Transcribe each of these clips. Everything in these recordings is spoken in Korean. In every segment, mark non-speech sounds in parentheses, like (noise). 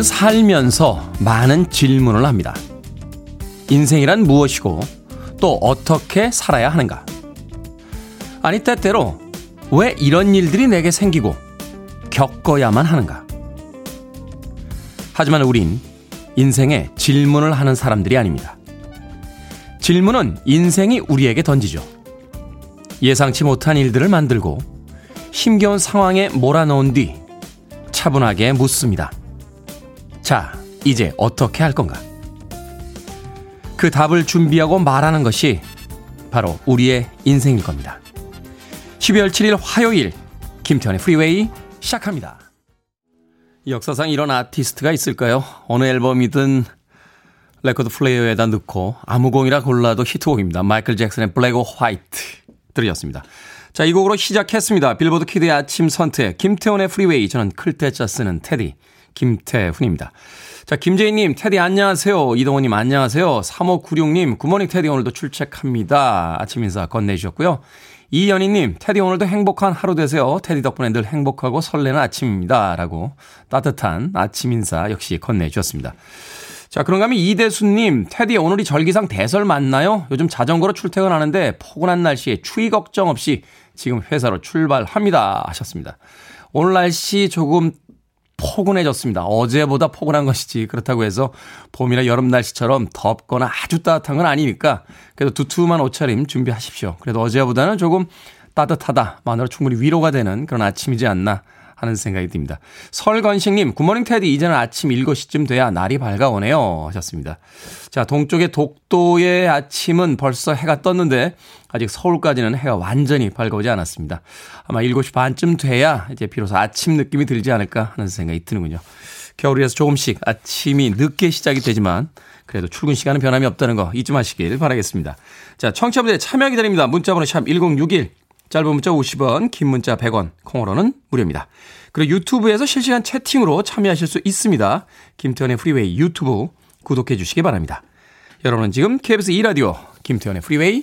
우리는 살면서 많은 질문을 합니다. 인생이란 무엇이고 또 어떻게 살아야 하는가? 아니, 때때로 왜 이런 일들이 내게 생기고 겪어야만 하는가? 하지만 우린 인생에 질문을 하는 사람들이 아닙니다. 질문은 인생이 우리에게 던지죠. 예상치 못한 일들을 만들고 힘겨운 상황에 몰아넣은 뒤 차분하게 묻습니다. 자, 이제 어떻게 할 건가? 그 답을 준비하고 말하는 것이 바로 우리의 인생일 겁니다. 12월 7일 화요일 김태훈의 프리웨이 시작합니다. 역사상 이런 아티스트가 있을까요? 어느 앨범이든 레코드 플레이어에다 넣고 아무 곡이나 골라도 히트곡입니다. 마이클 잭슨의 Black or White 들으셨습니다. 자, 이 곡으로 시작했습니다. 빌보드 키드의 아침 선택 김태훈의 프리웨이 저는 클 태 자 쓰는 테디 김태훈입니다. 자, 김재희님, 테디 안녕하세요. 이동호님 안녕하세요. 3596님, good morning 테디 오늘도 출첵합니다. 아침 인사 건네주셨고요. 이연희님, 테디 오늘도 행복한 하루 되세요. 테디 덕분에 늘 행복하고 설레는 아침입니다. 라고 따뜻한 아침 인사 역시 건네주셨습니다. 자, 그런가 하면 이대수님, 테디 오늘이 절기상 대설 맞나요? 요즘 자전거로 출퇴근하는데 포근한 날씨에 추위 걱정 없이 지금 회사로 출발합니다. 하셨습니다. 오늘 날씨 조금 포근해졌습니다. 어제보다 포근한 것이지 그렇다고 해서 봄이나 여름 날씨처럼 덥거나 아주 따뜻한 건 아니니까 그래도 두툼한 옷차림 준비하십시오. 그래도 어제보다는 조금 따뜻하다만으로 충분히 위로가 되는 그런 아침이지 않나 하는 생각이 듭니다. 설건식님, 굿모닝 테디, 이제는 아침 7시쯤 돼야 날이 밝아오네요. 하셨습니다. 자, 동쪽의 독도의 아침은 벌써 해가 떴는데, 아직 서울까지는 해가 완전히 밝아오지 않았습니다. 아마 7시 반쯤 돼야 이제 비로소 아침 느낌이 들지 않을까 하는 생각이 드는군요. 겨울이라서 조금씩 아침이 늦게 시작이 되지만, 그래도 출근 시간은 변함이 없다는 거 잊지 마시길 바라겠습니다. 자, 청취자분들의 참여 기다립니다. 문자번호 샵 1061. 짧은 문자 50원, 긴 문자 100원, 콩으로는 무료입니다. 그리고 유튜브에서 실시간 채팅으로 참여하실 수 있습니다. 김태훈의 프리웨이 유튜브 구독해 주시기 바랍니다. 여러분은 지금 KBS 2라디오 김태훈의 프리웨이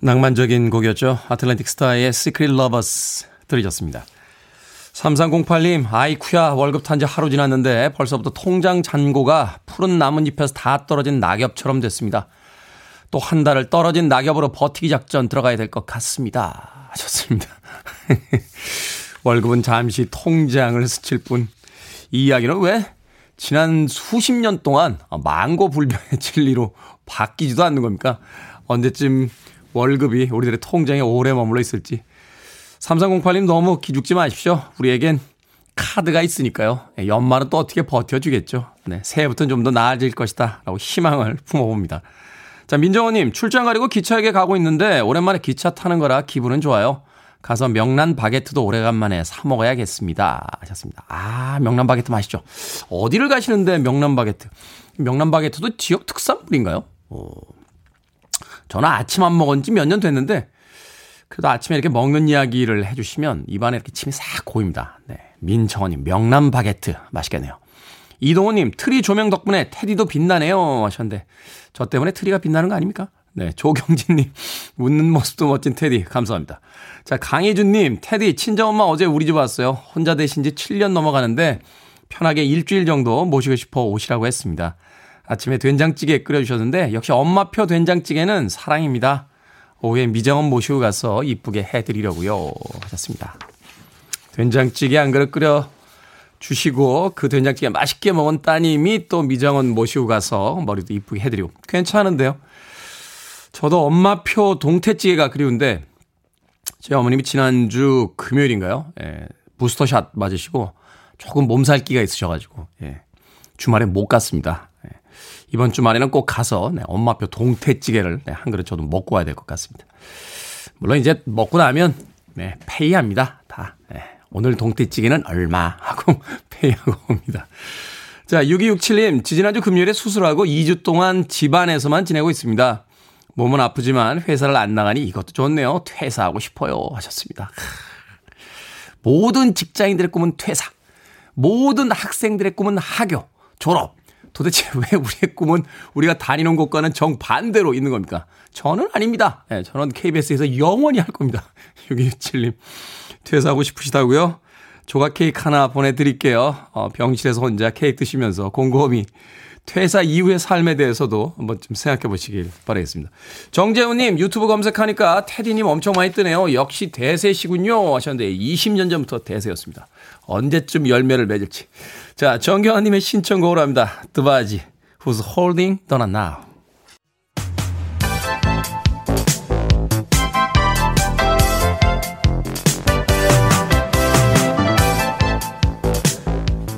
낭만적인 곡이었죠. 아틀란틱 스타의 Secret Lovers 들으셨습니다. 3308님, 아이쿠야, 월급 탄 지 하루 지났는데 벌써부터 통장 잔고가 푸른 나뭇잎에서 다 떨어진 낙엽처럼 됐습니다. 또 한 달을 떨어진 낙엽으로 버티기 작전 들어가야 될 것 같습니다. 하셨습니다. (laughs) 월급은 잠시 통장을 스칠 뿐, 이 이야기는 왜 지난 수십 년 동안 망고 불변의 진리로 바뀌지도 않는 겁니까? 언제쯤 월급이 우리들의 통장에 오래 머물러 있을지. 3308님 너무 기죽지 마십시오. 우리에겐 카드가 있으니까요. 예, 연말은 또 어떻게 버텨주겠죠. 네, 새해부터는 좀 더 나아질 것이다. 라고 희망을 품어봅니다. 자, 민정호님, 출장 가려고 기차역에 가고 있는데, 오랜만에 기차 타는 거라 기분은 좋아요. 가서 명란 바게트도 오래간만에 사 먹어야겠습니다. 하셨습니다. 아, 명란 바게트 맛있죠. 어디를 가시는데 명란 바게트? 명란 바게트도 지역 특산물인가요? 어, 저는 아침 안 먹은 지 몇 년 됐는데, 그래도 아침에 이렇게 먹는 이야기를 해주시면 입안에 이렇게 침이 싹 고입니다. 네. 민정원님, 명란 바게트 맛있겠네요. 이동호님, 트리 조명 덕분에 테디도 빛나네요. 하셨는데, 저 때문에 트리가 빛나는 거 아닙니까? 네. 조경진님, (laughs) 웃는 모습도 멋진 테디. 감사합니다. 자, 강혜준님, 테디, 친정엄마 어제 우리 집 왔어요. 혼자 되신 지 7년 넘어가는데, 편하게 일주일 정도 모시고 싶어 오시라고 했습니다. 아침에 된장찌개 끓여주셨는데, 역시 엄마표 된장찌개는 사랑입니다. 오후에 미정원 모시고 가서 이쁘게 해드리려고요. 하셨습니다. 된장찌개 한 그릇 끓여 주시고 그 된장찌개 맛있게 먹은 따님이 또 미정원 모시고 가서 머리도 이쁘게 해드리고 괜찮은데요. 저도 엄마표 동태찌개가 그리운데 제 어머님이 지난주 금요일인가요? 예, 부스터샷 맞으시고 조금 몸살기가 있으셔가지고, 예. 주말에 못 갔습니다. 예. 이번 주말에는 꼭 가서, 네, 엄마표 동태찌개를 네, 한 그릇 저도 먹고 와야 될 것 같습니다. 물론 이제 먹고 나면, 네, 페이합니다. 다. 네. 오늘 동태찌개는 얼마 하고 (laughs) 페이하고 옵니다. 자, 6267님, 지지난주 금요일에 수술하고 2주 동안 집안에서만 지내고 있습니다. 몸은 아프지만 회사를 안 나가니 이것도 좋네요. 퇴사하고 싶어요. 하셨습니다. 모든 직장인들의 꿈은 퇴사. 모든 학생들의 꿈은 학교, 졸업. 도대체 (laughs) 왜 우리의 꿈은 우리가 다니는 곳과는 정반대로 있는 겁니까? 저는 아닙니다. 네, 저는 KBS에서 영원히 할 겁니다. (laughs) 6267님. 퇴사하고 싶으시다고요? 조각 케이크 하나 보내드릴게요. 어, 병실에서 혼자 케이크 드시면서 곰곰이 퇴사 이후의 삶에 대해서도 한번 좀 생각해 보시길 바라겠습니다. 정재훈님 유튜브 검색하니까 테디님 엄청 많이 뜨네요. 역시 대세시군요 하셨는데 20년 전부터 대세였습니다. 언제쯤 열매를 맺을지. 자 정경환님의 신청곡으로 합니다. 드바지 Who's Holding Donna Now.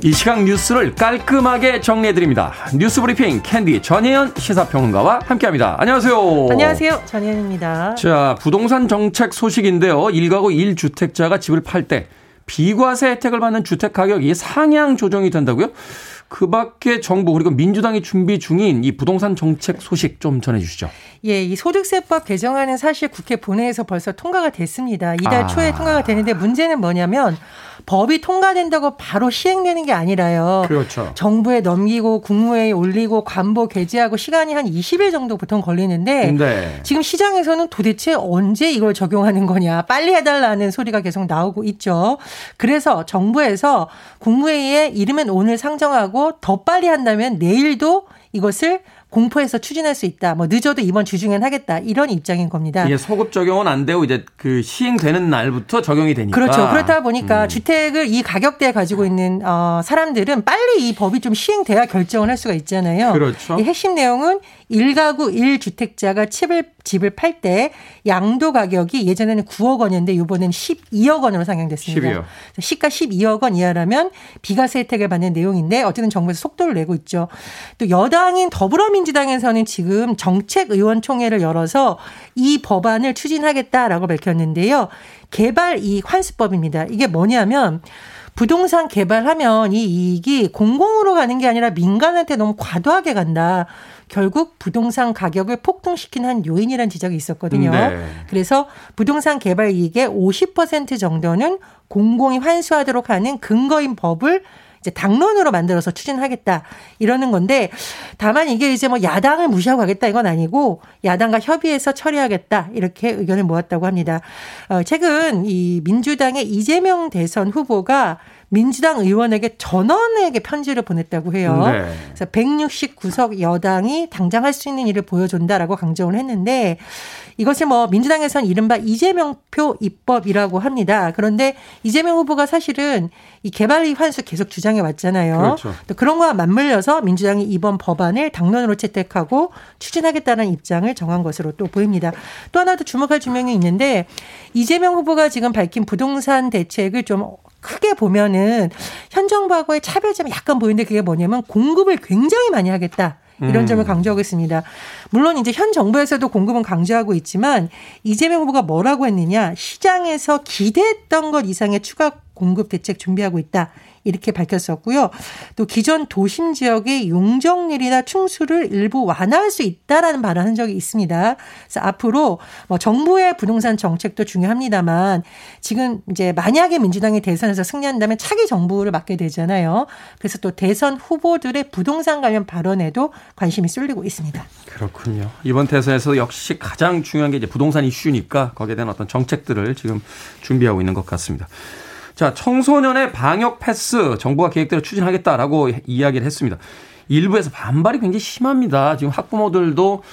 이 시각 뉴스를 깔끔하게 정리해드립니다. 뉴스 브리핑 캔디 전혜연 시사평론가와 함께합니다. 안녕하세요. 안녕하세요. 전혜연입니다. 자, 부동산 정책 소식인데요. 1가구 1주택자가 집을 팔 때 비과세 혜택을 받는 주택 가격이 상향 조정이 된다고요? 그 밖에 정부 그리고 민주당이 준비 중인 이 부동산 정책 소식 좀 전해 주시죠. 예, 이 소득세법 개정안은 사실 국회 본회에서 벌써 통과가 됐습니다. 이달 아. 초에 통과가 되는데 문제는 뭐냐면 법이 통과된다고 바로 시행되는 게 아니라요. 그렇죠. 정부에 넘기고 국무회의 올리고 관보 게재하고 시간이 한 20일 정도 보통 걸리는데 네. 지금 시장에서는 도대체 언제 이걸 적용하는 거냐 빨리 해달라는 소리가 계속 나오고 있죠. 그래서 정부에서 국무회의에 이르면 오늘 상정하고 더 빨리 한다면 내일도 이것을 공포해서 추진할 수 있다. 뭐 늦어도 이번 주 중엔 하겠다. 이런 입장인 겁니다. 이게 소급 적용은 안 되고 이제 그 시행되는 날부터 적용이 되니까. 그렇죠. 그렇다 보니까 음. 주택을 이 가격대에 가지고 있는 어, 사람들은 빨리 이 법이 좀 시행돼야 결정을 할 수가 있잖아요. 그렇죠. 이 핵심 내용은 1가구 1주택자가 집을 집을 팔 때 양도 가격이 예전에는 9억 원이었는데 이번엔 12억 원으로 상향됐습니다. 12억. 시가 12억 원 이하라면 비과세 혜택을 받는 내용인데 어쨌든 정부에서 속도를 내고 있죠. 또 여당인 더불어민주당에서는 지금 정책의원총회를 열어서 이 법안을 추진하겠다라고 밝혔는데요. 개발 이익 환수법입니다. 이게 뭐냐면 부동산 개발하면 이 이익이 공공으로 가는 게 아니라 민간한테 너무 과도하게 간다. 결국 부동산 가격을 폭등시키는 한 요인이라는 지적이 있었거든요. 네. 그래서 부동산 개발 이익의 50% 정도는 공공이 환수하도록 하는 근거인 법을 이제 당론으로 만들어서 추진하겠다 이러는 건데 다만 이게 이제 뭐 야당을 무시하고 가겠다 이건 아니고 야당과 협의해서 처리하겠다 이렇게 의견을 모았다고 합니다. 어, 최근 이 민주당의 이재명 대선 후보가 민주당 의원에게 전원에게 편지를 보냈다고 해요. 네. 그래서 169석 여당이 당장 할 수 있는 일을 보여준다라고 강조를 했는데 이것을 뭐 민주당에서는 이른바 이재명표 입법이라고 합니다. 그런데 이재명 후보가 사실은 이 개발이 환수 계속 주장해 왔잖아요. 그렇죠. 또 그런 거와 맞물려서 민주당이 이번 법안을 당론으로 채택하고 추진하겠다는 입장을 정한 것으로 또 보입니다. 또 하나 더 주목할 주명이 있는데 이재명 후보가 지금 밝힌 부동산 대책을 좀 크게 보면은 현 정부하고의 차별점이 약간 보이는데 그게 뭐냐면 공급을 굉장히 많이 하겠다. 이런 음. 점을 강조하고 있습니다. 물론 이제 현 정부에서도 공급은 강조하고 있지만 이재명 후보가 뭐라고 했느냐 시장에서 기대했던 것 이상의 추가 공급 대책 준비하고 있다. 이렇게 밝혔었고요. 또 기존 도심 지역의 용적률이나 충수를 일부 완화할 수 있다라는 발언을 한 적이 있습니다. 그래서 앞으로 뭐 정부의 부동산 정책도 중요합니다만 지금 이제 만약에 민주당이 대선에서 승리한다면 차기 정부를 맡게 되잖아요. 그래서 또 대선 후보들의 부동산 관련 발언에도 관심이 쏠리고 있습니다. 그렇군요. 이번 대선에서 역시 가장 중요한 게 이제 부동산 이슈니까 거기에 대한 어떤 정책들을 지금 준비하고 있는 것 같습니다. 자, 청소년의 방역 패스 정부가 계획대로 추진하겠다라고 이야기를 했습니다. 일부에서 반발이 굉장히 심합니다. 지금 학부모들도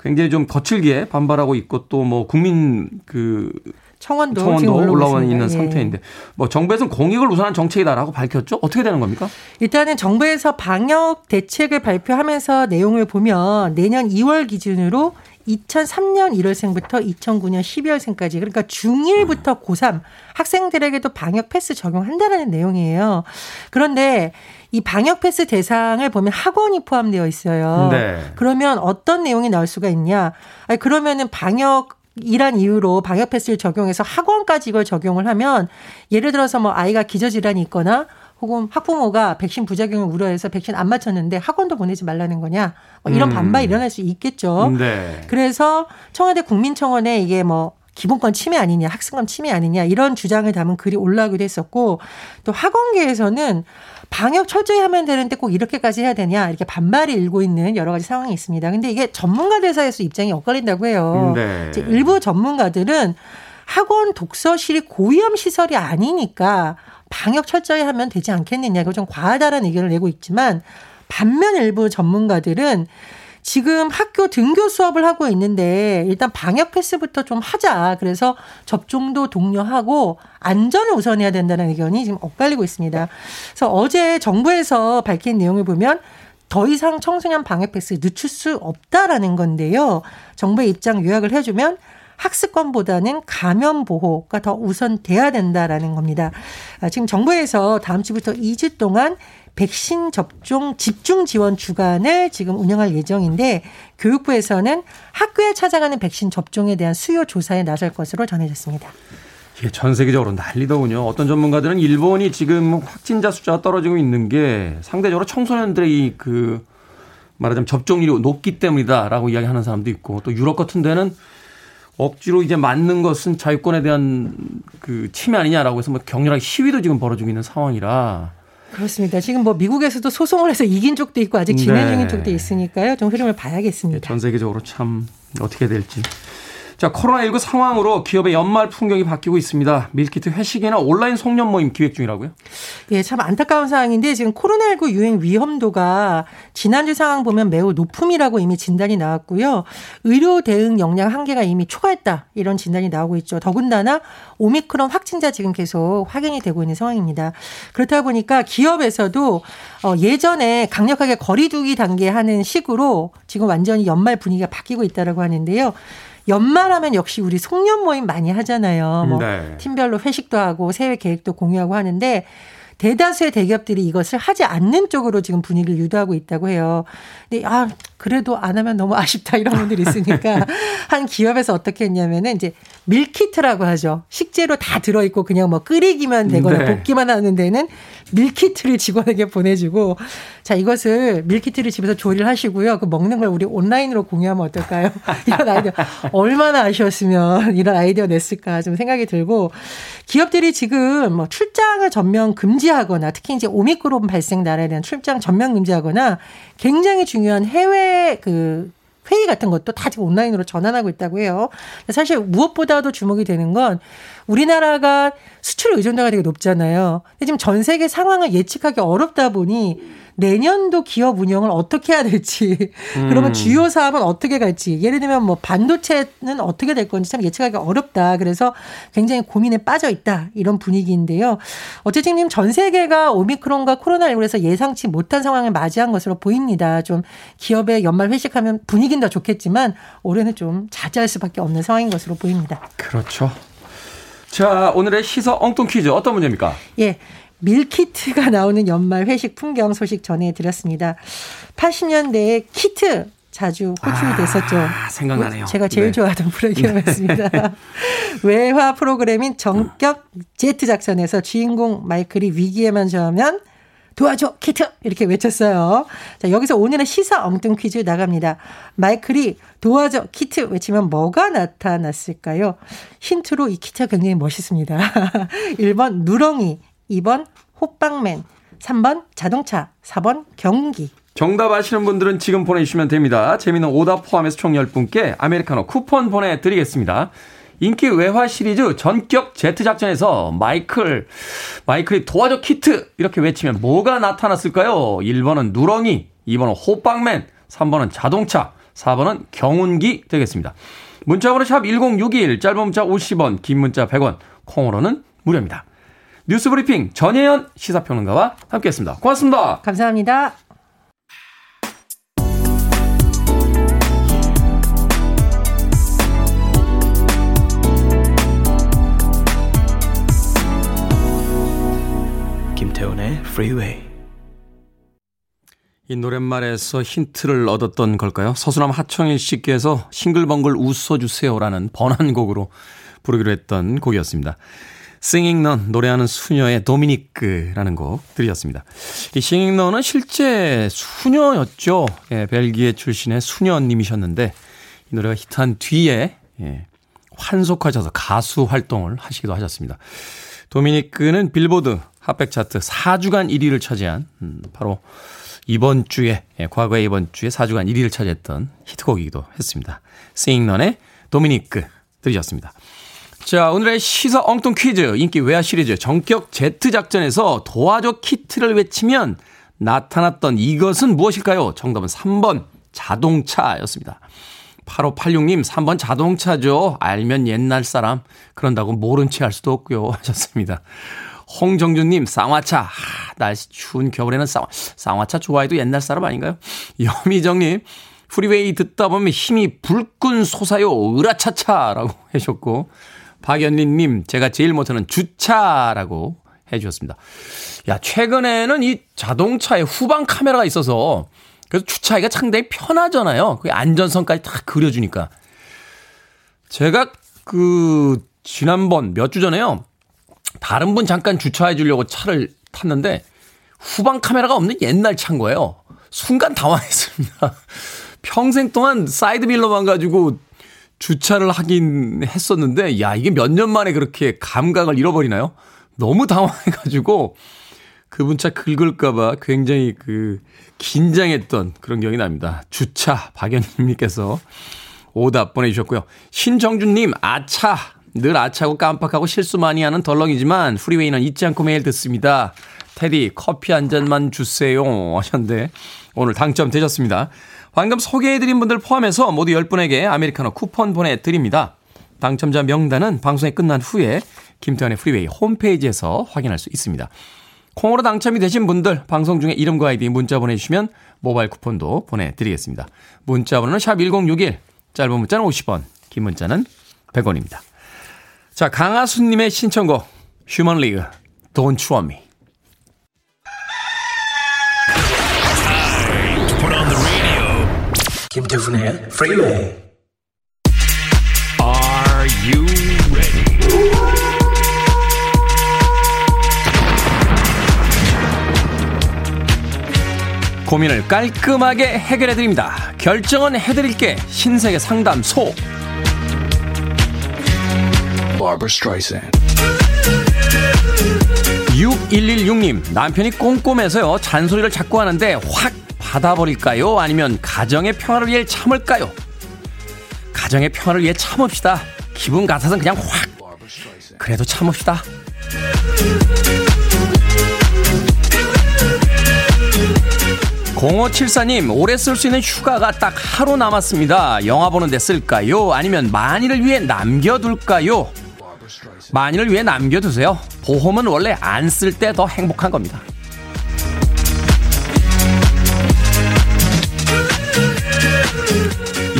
굉장히 좀 거칠게 반발하고 있고 또 뭐 국민 그 청원도, 청원도 올라와. 있는 예. 상태인데 뭐 정부에서는 공익을 우선한 정책이다라고 밝혔죠. 어떻게 되는 겁니까? 일단은 정부에서 방역 대책을 발표하면서 내용을 보면 내년 2월 기준으로 2003년 1월생부터 2009년 12월생까지 그러니까 중1부터 고3 학생들에게도 방역 패스 적용한다라는 내용이에요. 그런데 이 방역 패스 대상을 보면 학원이 포함되어 있어요. 네. 그러면 어떤 내용이 나올 수가 있냐? 아니 그러면은 방역 이란 이유로 방역 패스를 적용해서 학원까지 이걸 적용을 하면 예를 들어서 뭐 아이가 기저질환이 있거나 혹은 학부모가 백신 부작용을 우려해서 백신 안 맞췄는데 학원도 보내지 말라는 거냐 뭐 이런 음. 반발이 일어날 수 있겠죠. 네. 그래서 청와대 국민청원에 이게 뭐 기본권 침해 아니냐, 학습권 침해 아니냐 이런 주장을 담은 글이 올라오기도 했었고 또 학원계에서는 방역 철저히 하면 되는데 꼭 이렇게까지 해야 되냐 이렇게 반발이 일고 있는 여러 가지 상황이 있습니다. 근데 이게 전문가들 사이에서 입장이 엇갈린다고 해요. 네. 이제 일부 전문가들은 학원 독서실이 고위험 시설이 아니니까 방역 철저히 하면 되지 않겠느냐 이거 좀 과하다라는 의견을 내고 있지만 반면 일부 전문가들은 지금 학교 등교 수업을 하고 있는데 일단 방역 패스부터 좀 하자. 그래서 접종도 독려하고 안전을 우선해야 된다는 의견이 지금 엇갈리고 있습니다. 그래서 어제 정부에서 밝힌 내용을 보면 더 이상 청소년 방역 패스 늦출 수 없다라는 건데요. 정부의 입장 요약을 해주면 학습권보다는 감염 보호가 더 우선돼야 된다라는 겁니다. 아, 지금 정부에서 다음 주부터 2주 동안 백신 접종 집중 지원 주간을 지금 운영할 예정인데 교육부에서는 학교에 찾아가는 백신 접종에 대한 수요 조사에 나설 것으로 전해졌습니다. 이게 전 세계적으로 난리더군요. 어떤 전문가들은 일본이 지금 확진자 숫자가 떨어지고 있는 게 상대적으로 청소년들의 이그 말하자면 접종률이 높기 때문이다라고 이야기하는 사람도 있고 또 유럽 같은 데는 억지로 이제 맞는 것은 자유권에 대한 그 침해 아니냐라고 해서 뭐 격렬하게 시위도 지금 벌어지고 있는 상황이라 그렇습니다. 지금 뭐 미국에서도 소송을 해서 이긴 쪽도 있고 아직 진행 네. 중인 쪽도 있으니까요. 좀 흐름을 봐야겠습니다. 전 세계적으로 참 어떻게 될지. 자, 코로나19 상황으로 기업의 연말 풍경이 바뀌고 있습니다. 밀키트 회식이나 온라인 송년 모임 기획 중이라고요? 예, 참 안타까운 상황인데 지금 코로나19 유행 위험도가 지난주 상황 보면 매우 높음이라고 이미 진단이 나왔고요. 의료 대응 역량 한계가 이미 초과했다. 이런 진단이 나오고 있죠. 더군다나 오미크론 확진자 지금 계속 확인이 되고 있는 상황입니다. 그렇다 보니까 기업에서도 어, 예전에 강력하게 거리두기 단계 하는 식으로 지금 완전히 연말 분위기가 바뀌고 있다라고 하는데요. 연말하면 역시 우리 송년 모임 많이 하잖아요. 뭐 네. 팀별로 회식도 하고 새해 계획도 공유하고 하는데 대다수의 대기업들이 이것을 하지 않는 쪽으로 지금 분위기를 유도하고 있다고 해요. 근데 아 그래도 안 하면 너무 아쉽다 이런 분들이 있으니까 (laughs) 한 기업에서 어떻게 했냐면은 이제 밀키트라고 하죠. 식재료 다 들어있고 그냥 뭐 끓이기만 되거나 네. 볶기만 하면 되는 밀키트를 (laughs) 직원에게 보내주고 자 이것을 밀키트를 집에서 조리를 하시고요. 그 먹는 걸 우리 온라인으로 공유하면 어떨까요? (laughs) 이런 아이디어 얼마나 아쉬웠으면 (laughs) 이런 아이디어 냈을까 좀 생각이 들고 기업들이 지금 뭐 출장을 전면 금지하거나 특히 이제 오미크론 발생 나라에 대한 출장 전면 금지하거나 굉장히 중요한 해외 그 회의 같은 것도 다 지금 온라인으로 전환하고 있다고 해요. 사실 무엇보다도 주목이 되는 건 우리나라가 수출 의존도가 되게 높잖아요. 근데 지금 전 세계 상황을 예측하기 어렵다 보니 내년도 기업 운영을 어떻게 해야 될지, (laughs) 그러면 주요 사업은 어떻게 갈지, 예를 들면 뭐 반도체는 어떻게 될 건지 참 예측하기 어렵다. 그래서 굉장히 고민에 빠져 있다. 이런 분위기인데요. 어쨌든 지금 전 세계가 오미크론과 코로나19에서 예상치 못한 상황을 맞이한 것으로 보입니다. 좀 기업의 연말 회식하면 분위기는 더 좋겠지만 올해는 좀 자제할 수밖에 없는 상황인 것으로 보입니다. 그렇죠. 자, 오늘의 시서 엉뚱 퀴즈 어떤 문제입니까? 예. 밀키트가 나오는 연말 회식 풍경 소식 전해드렸습니다. 80년대에 키트 자주 호출이 됐었죠. 아, 생각나네요. 제가 제일 네. 좋아하던 프로그램이었습니다. (laughs) 외화 프로그램인 정격 제트 작전에서 주인공 마이클이 위기에만 처하면 도와줘 키트 이렇게 외쳤어요. 자 여기서 오늘의 시사 엉뚱 퀴즈 나갑니다. 마이클이 도와줘 키트 외치면 뭐가 나타났을까요? 힌트로 이 키트가 굉장히 멋있습니다. (laughs) 1번 누렁이, 2번 호빵맨, 3번 자동차, 4번 경운기. 정답 아시는 분들은 지금 보내주시면 됩니다. 재미는 오답 포함해서 총 10분께 아메리카노 쿠폰 보내드리겠습니다. 인기 외화 시리즈 전격 제트 작전에서 마이클, 마이클이 도와줘 키트! 이렇게 외치면 뭐가 나타났을까요? 1번은 누렁이, 2번은 호빵맨, 3번은 자동차, 4번은 경운기 되겠습니다. 문자번호 샵 1061, 짧은 문자 50원, 긴 문자 100원, 콩으로는 무료입니다. 뉴스브리핑 전혜연 시사평론가와 함께했습니다. 고맙습니다. 감사합니다. 김태훈의 Freeway. 이 노랫말에서 힌트를 얻었던 걸까요? 서수남 하청일 씨께서 싱글벙글 웃어주세요라는 번안곡으로 부르기로 했던 곡이었습니다. Nun, 노래하는 수녀의 도미니크라는 곡 들으셨습니다. 이 Nun은 실제 수녀였죠. 예, 벨기에 출신의 수녀님이셨는데 이 노래가 히트한 뒤에 예, 환속하셔서 가수 활동을 하시기도 하셨습니다. 도미니크는 빌보드 핫백 차트 4주간 1위를 차지한 음, 바로 이번 주에 예, 과거에 이번 주에 4주간 1위를 차지했던 히트곡이기도 했습니다. 세잉넌의 도미니크 들으셨습니다. 자, 오늘의 시사 엉뚱 퀴즈 인기 외화 시리즈 정격 제트 작전에서 도와줘 키트를 외치면 나타났던 이것은 무엇일까요? 정답은 3번 자동차였습니다. 8586님 3번 자동차죠. 알면 옛날 사람 그런다고 모른 체 할 수도 없고요 (laughs) 하셨습니다. 홍정준님 쌍화차 아, 날씨 추운 겨울에는 쌍화, 쌍화차 좋아해도 옛날 사람 아닌가요? 여미정님 프리웨이 듣다 보면 힘이 불끈 솟아요 으라차차라고 (laughs) 해주셨고 박연린님 제가 제일 못하는 주차라고 해 주셨습니다. 야 최근에는 이 자동차에 후방 카메라가 있어서 그래서 주차하기가 상당히 편하잖아요. 그 안전선까지 다 그려주니까. 제가 그 지난번 몇 주 전에요. 다른 분 잠깐 주차해 주려고 차를 탔는데 후방 카메라가 없는 옛날 차인 거예요. 순간 당황했습니다. (laughs) 평생 동안 사이드 미러만 가지고 주차를 하긴 했었는데 야 이게 몇 년 만에 그렇게 감각을 잃어버리나요? 너무 당황해가지고 그분 차 긁을까봐 굉장히 그 긴장했던 그런 기억이 납니다. 주차 박연님께서 오답 보내주셨고요. 신정준님 아차 늘 아차고 깜빡하고 실수 많이 하는 덜렁이지만 프리웨이는 잊지 않고 매일 듣습니다. 테디 커피 한 잔만 주세요 하셨는데 오늘 당첨되셨습니다. 방금 소개해드린 분들 포함해서 모두 10분에게 아메리카노 쿠폰 보내드립니다. 당첨자 명단은 방송이 끝난 후에 김태훈의 프리웨이 홈페이지에서 확인할 수 있습니다. 콩으로 당첨이 되신 분들 방송 중에 이름과 아이디 문자 보내주시면 모바일 쿠폰도 보내드리겠습니다. 문자 번호는 샵 1061 짧은 문자는 50원 긴 문자는 100원입니다. 자 강하수님의 신청곡 휴먼 리그 Don't Me 김태훈의 freeway. Are you ready? 고민을 깔끔하게 해결해 드립니다. 결정은 해 드릴게 신세계 상담소 Barbara Streisand. 6116님 남편이 꼼꼼해서요 잔소리를 자꾸 하는데 확 받아버릴까요? 아니면 가정의 평화를 위해 참을까요? 가정의 평화를 위해 참읍시다. 기분 같아서는 그냥 확 그래도 참읍시다. 공호칠사님 올해 쓸수 있는 휴가가 딱 하루 남았습니다. 영화 보는데 쓸까요? 아니면 만일을 위해 남겨둘까요? 만일을 위해 남겨두세요. 보험은 원래 안 쓸 때 더 행복한 겁니다.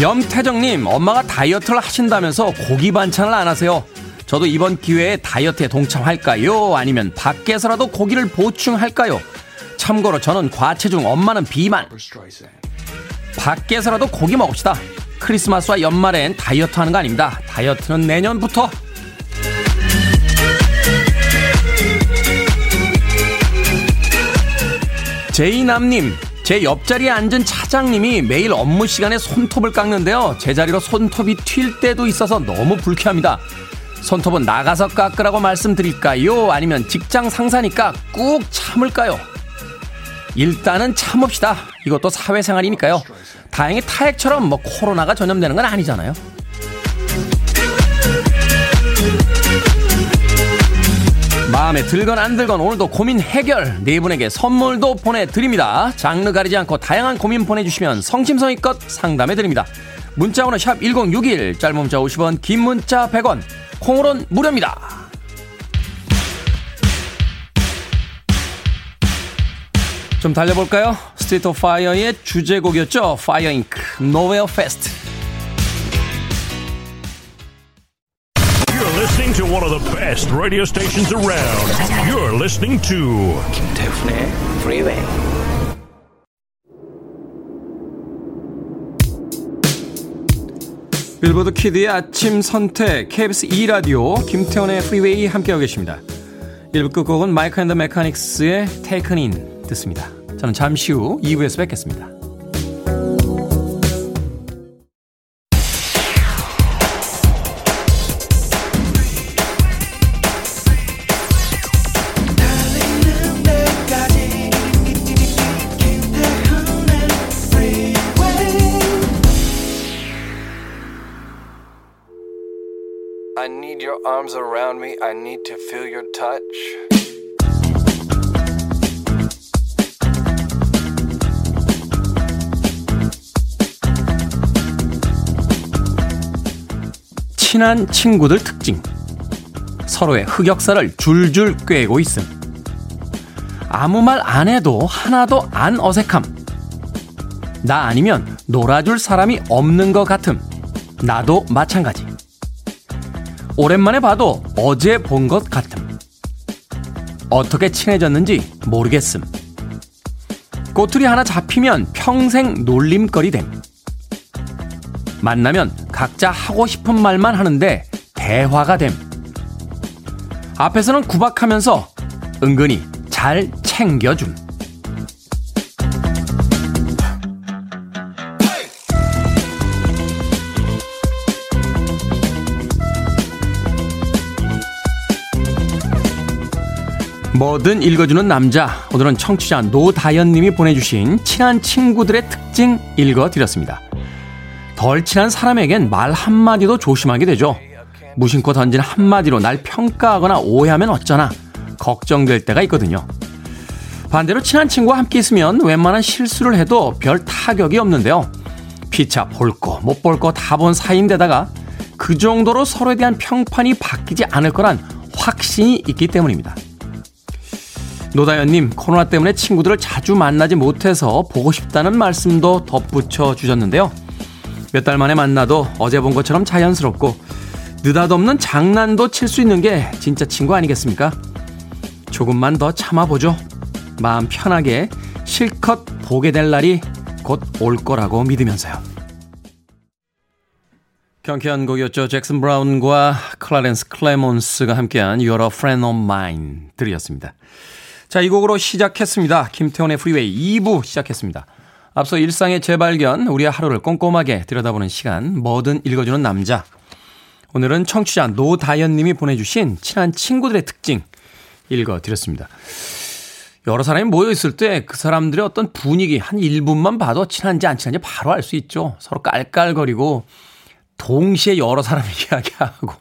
염태정님, 엄마가 다이어트를 하신다면서 고기 반찬을 안 하세요. 저도 이번 기회에 다이어트에 동참할까요? 아니면 밖에서라도 고기를 보충할까요? 참고로 저는 과체중, 엄마는 비만. 밖에서라도 고기 먹읍시다. 크리스마스와 연말엔 다이어트 하는 거 아닙니다. 다이어트는 내년부터. 제이남님, 제 옆자리에 앉은 차장님이 매일 업무 시간에 손톱을 깎는데요. 제 자리로 손톱이 튈 때도 있어서 너무 불쾌합니다. 손톱은 나가서 깎으라고 말씀드릴까요? 아니면 직장 상사니까 꾹 참을까요? 일단은 참읍시다. 이것도 사회생활이니까요. 다행히 타액처럼 뭐 코로나가 전염되는 건 아니잖아요. 마음에 들건 안 들건 오늘도 고민 해결 네 분에게 선물도 보내드립니다. 장르 가리지 않고 다양한 고민 보내주시면 성심성의껏 상담해드립니다. 문자번호 샵 1061 짧은 문자 50원 긴 문자 100원 콩으론 무료입니다. 좀 달려볼까요? 오브 파이어의 주제곡이었죠. Fire Inc., Nowhere Fast. One of the best radio stations around. You're listening to 김태훈의 Freeway. 빌보드 키드의 아침 선택 KBS 2라디오 김태훈의 프리웨이 함께하고 계십니다. 1부 끝곡은 마이크 앤더 메카닉스의 Taken In 듣습니다. 저는 잠시 후 2부에서 뵙겠습니다. Arms around me. I need to feel your touch. 친한 친구들 특징. 서로의 흑역사를 줄줄 꿰고 있음. 아무 말 안 해도 하나도 안 어색함. 나 아니면 놀아줄 사람이 없는 것 같음. 나도 마찬가지. 오랜만에 봐도 어제 본 것 같음. 어떻게 친해졌는지 모르겠음. 꼬투리 하나 잡히면 평생 놀림거리 됨. 만나면 각자 하고 싶은 말만 하는데 대화가 됨. 앞에서는 구박하면서 은근히 잘 챙겨줌. 뭐든 읽어주는 남자. 오늘은 청취자 노다연님이 보내주신 친한 친구들의 특징 읽어드렸습니다. 덜 친한 사람에겐 말 한마디도 조심하게 되죠. 무심코 던진 한마디로 날 평가하거나 오해하면 어쩌나 걱정될 때가 있거든요. 반대로 친한 친구와 함께 있으면 웬만한 실수를 해도 별 타격이 없는데요. 피차 볼 거, 못 볼 거 다 본 사이인데다가 그 정도로 서로에 대한 평판이 바뀌지 않을 거란 확신이 있기 때문입니다. 노다연님, 코로나 때문에 친구들을 자주 만나지 못해서 보고 싶다는 말씀도 덧붙여 주셨는데요. 몇 달 만에 만나도 어제 본 것처럼 자연스럽고 느닷없는 장난도 칠 수 있는 게 진짜 친구 아니겠습니까? 조금만 더 참아보죠. 마음 편하게 실컷 보게 될 날이 곧 올 거라고 믿으면서요. 경쾌한 곡이었죠. 잭슨 브라운과 클라렌스 클레먼스가 함께한 You're a Friend of Mine 들으셨습니다. 자, 이 곡으로 시작했습니다. 김태훈의 프리웨이 2부 시작했습니다. 앞서 일상의 재발견, 우리의 하루를 꼼꼼하게 들여다보는 시간, 뭐든 읽어주는 남자. 오늘은 청취자 노다연님이 보내주신 친한 친구들의 특징 읽어드렸습니다. 여러 사람이 모여있을 때 그 사람들의 어떤 분위기, 한 1분만 봐도 친한지 안 친한지 바로 알 수 있죠. 서로 깔깔거리고, 동시에 여러 사람 (laughs) 이야기하고,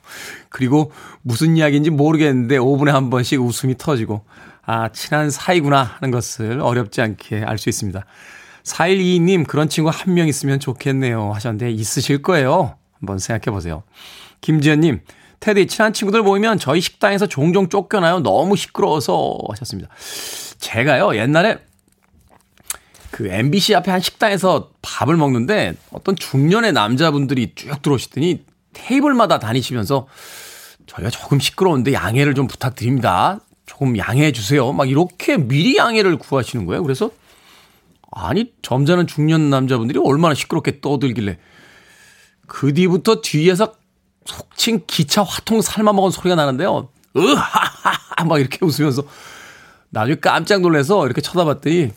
그리고 무슨 이야기인지 모르겠는데 5분에 한 번씩 웃음이 터지고, 아, 친한 사이구나 하는 것을 어렵지 않게 알 수 있습니다. 4122님, 그런 친구 한 명 있으면 좋겠네요. 하셨는데, 있으실 거예요. 한번 생각해 보세요. 김지연님, 테디, 친한 친구들 모이면 저희 식당에서 종종 쫓겨나요. 너무 시끄러워서 하셨습니다. 제가요, 옛날에 그 MBC 앞에 한 식당에서 밥을 먹는데 어떤 중년의 남자분들이 쭉 들어오시더니 테이블마다 다니시면서 저희가 조금 시끄러운데 양해를 좀 부탁드립니다. 조금 양해해 주세요. 막 이렇게 미리 양해를 구하시는 거예요. 그래서 아니 점잖은 중년 남자분들이 얼마나 시끄럽게 떠들길래 그 뒤부터 뒤에서 속칭 기차 화통 삶아먹은 소리가 나는데요. 으하하하 막 이렇게 웃으면서 나중에 깜짝 놀라서 이렇게 쳐다봤더니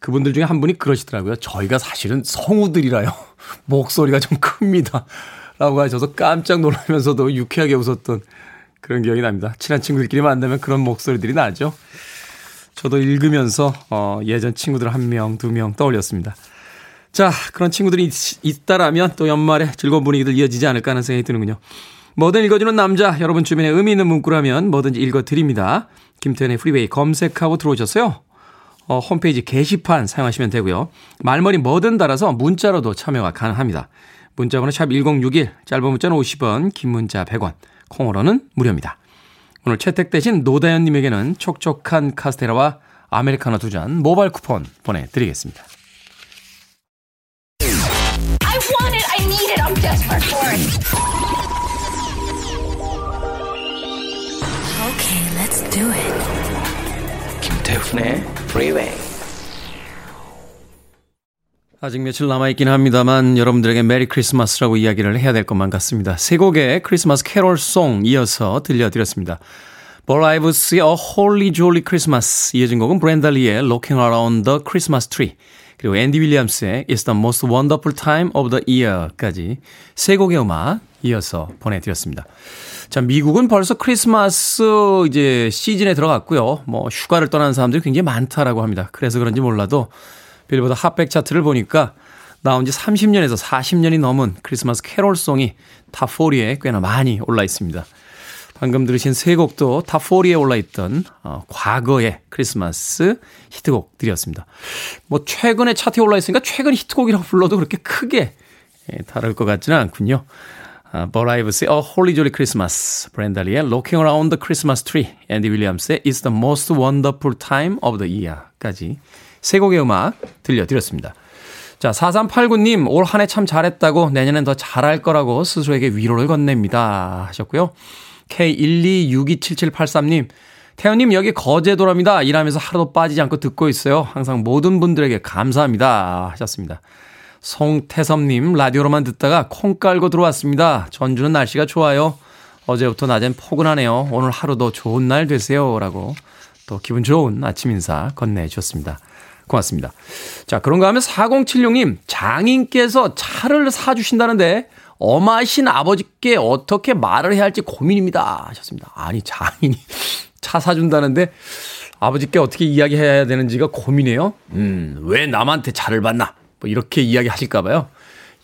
그분들 중에 한 분이 그러시더라고요. 저희가 사실은 성우들이라요. (laughs) 목소리가 좀 큽니다. 라고 하셔서 깜짝 놀라면서도 유쾌하게 웃었던 그런 기억이 납니다. 친한 친구들끼리 만나면 그런 목소리들이 나죠. 저도 읽으면서 어, 예전 친구들 한 명, 두 명 떠올렸습니다. 자, 그런 친구들이 있, 있다라면 또 연말에 즐거운 분위기들 이어지지 않을까 하는 생각이 드는군요. 뭐든 읽어주는 남자, 여러분 주변에 의미 있는 문구라면 뭐든지 읽어드립니다. 김태훈의 프리웨이 검색하고 들어오셨어요. 어, 홈페이지 게시판 사용하시면 되고요. 말머리 뭐든 달아서 문자로도 참여가 가능합니다. 문자번호 샵 1061, 짧은 문자는 50원, 긴 문자 100원, 콩으로는 무료입니다. 오늘 채택되신 노다연님에게는 촉촉한 카스테라와 아메리카노 두 잔 모바일 쿠폰 보내드리겠습니다. Okay, let's do it. 김태훈의 Freeway. 아직 며칠 남아있긴 합니다만 여러분들에게 Merry Christmas라고 이야기를 해야 될 것만 같습니다. 세 곡의 크리스마스 캐롤송 이어서 들려드렸습니다. 벌 아이브스의 A Holly Jolly Christmas 이어진 곡은 브렌다 리의 Rockin' Around the Christmas Tree 그리고 앤디 윌리엄스의 It's the Most Wonderful Time of the Year까지 세 곡의 음악 이어서 보내드렸습니다. 자, 미국은 벌써 크리스마스 이제 시즌에 들어갔고요. 뭐 휴가를 떠나는 사람들이 굉장히 많다라고 합니다. 그래서 그런지 몰라도 빌보드 Hot백 차트를 보니까 나온 지 30년에서 40년이 넘은 크리스마스 캐롤송이 Top40에 꽤나 많이 올라 있습니다. 방금 들으신 세 곡도 Top40에 올라있던 어, 과거의 크리스마스 히트곡들이었습니다. 뭐 최근에 차트에 올라있으니까 최근 히트곡이라고 불러도 그렇게 크게 예, 다를 것 같지는 않군요. 아, 버라이브스의 A Holy Jolly Christmas, 브랜달리의 Looking Around the Christmas Tree, 앤디 윌리엄스의 It's the Most Wonderful Time of the Year까지 세 곡의 음악 들려드렸습니다. 자, 4389님, 올 한 해 참 잘했다고 내년엔 더 잘할 거라고 스스로에게 위로를 건넵니다. 하셨고요. K12627783님, 태연님 여기 거제도랍니다. 일하면서 하루도 빠지지 않고 듣고 있어요. 항상 모든 분들에게 감사합니다. 하셨습니다. 송태섭님, 라디오로만 듣다가 콩 깔고 들어왔습니다. 전주는 날씨가 좋아요. 어제부터 낮엔 포근하네요. 오늘 하루도 좋은 날 되세요. 라고 또 기분 좋은 아침 인사 건네주셨습니다. 고맙습니다. 자, 그런가 하면 4076님, 장인께서 차를 사주신다는데 엄하신 아버지께 어떻게 말을 해야 할지 고민입니다. 하셨습니다. 아니, 장인이 (laughs) 차 사준다는데 아버지께 어떻게 이야기해야 되는지가 고민이에요? 음, 왜 남한테 차를 받나? 뭐 이렇게 이야기 하실까봐요.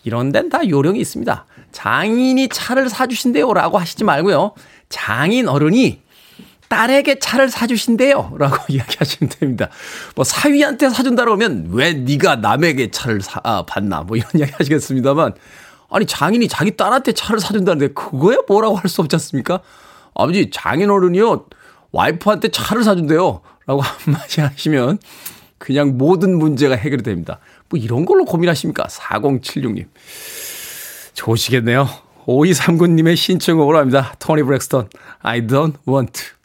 이런 데는 다 요령이 있습니다. 장인이 차를 사주신대요. 라고 하시지 말고요. 장인 어른이 딸에게 차를 사주신대요. 라고 (laughs) 이야기하시면 됩니다. 뭐 사위한테 사준다 그러면 왜 네가 남에게 차를 사, 아, 받나. 뭐 이런 이야기 하시겠습니다만. 아니, 장인이 자기 딸한테 차를 사준다는데 그거야 뭐라고 할 수 없지 않습니까? 아버지, 장인 어른이요. 와이프한테 차를 사준대요. 라고 한마디 하시면 그냥 모든 문제가 해결이 됩니다. 뭐 이런 걸로 고민하십니까? 4076님. 좋으시겠네요. 5239님의 신청곡으로 합니다. 토니 브렉스턴, I don't want to.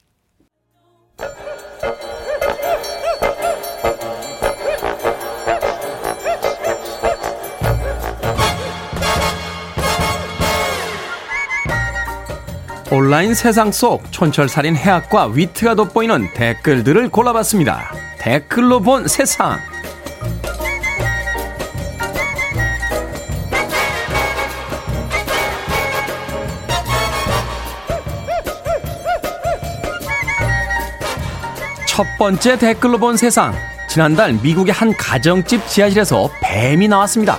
온라인 세상 속 촌철살인 해학과 위트가 돋보이는 댓글들을 골라봤습니다. 댓글로 본 세상. 첫 번째 댓글로 본 세상. 지난달 미국의 한 가정집 지하실에서 뱀이 나왔습니다.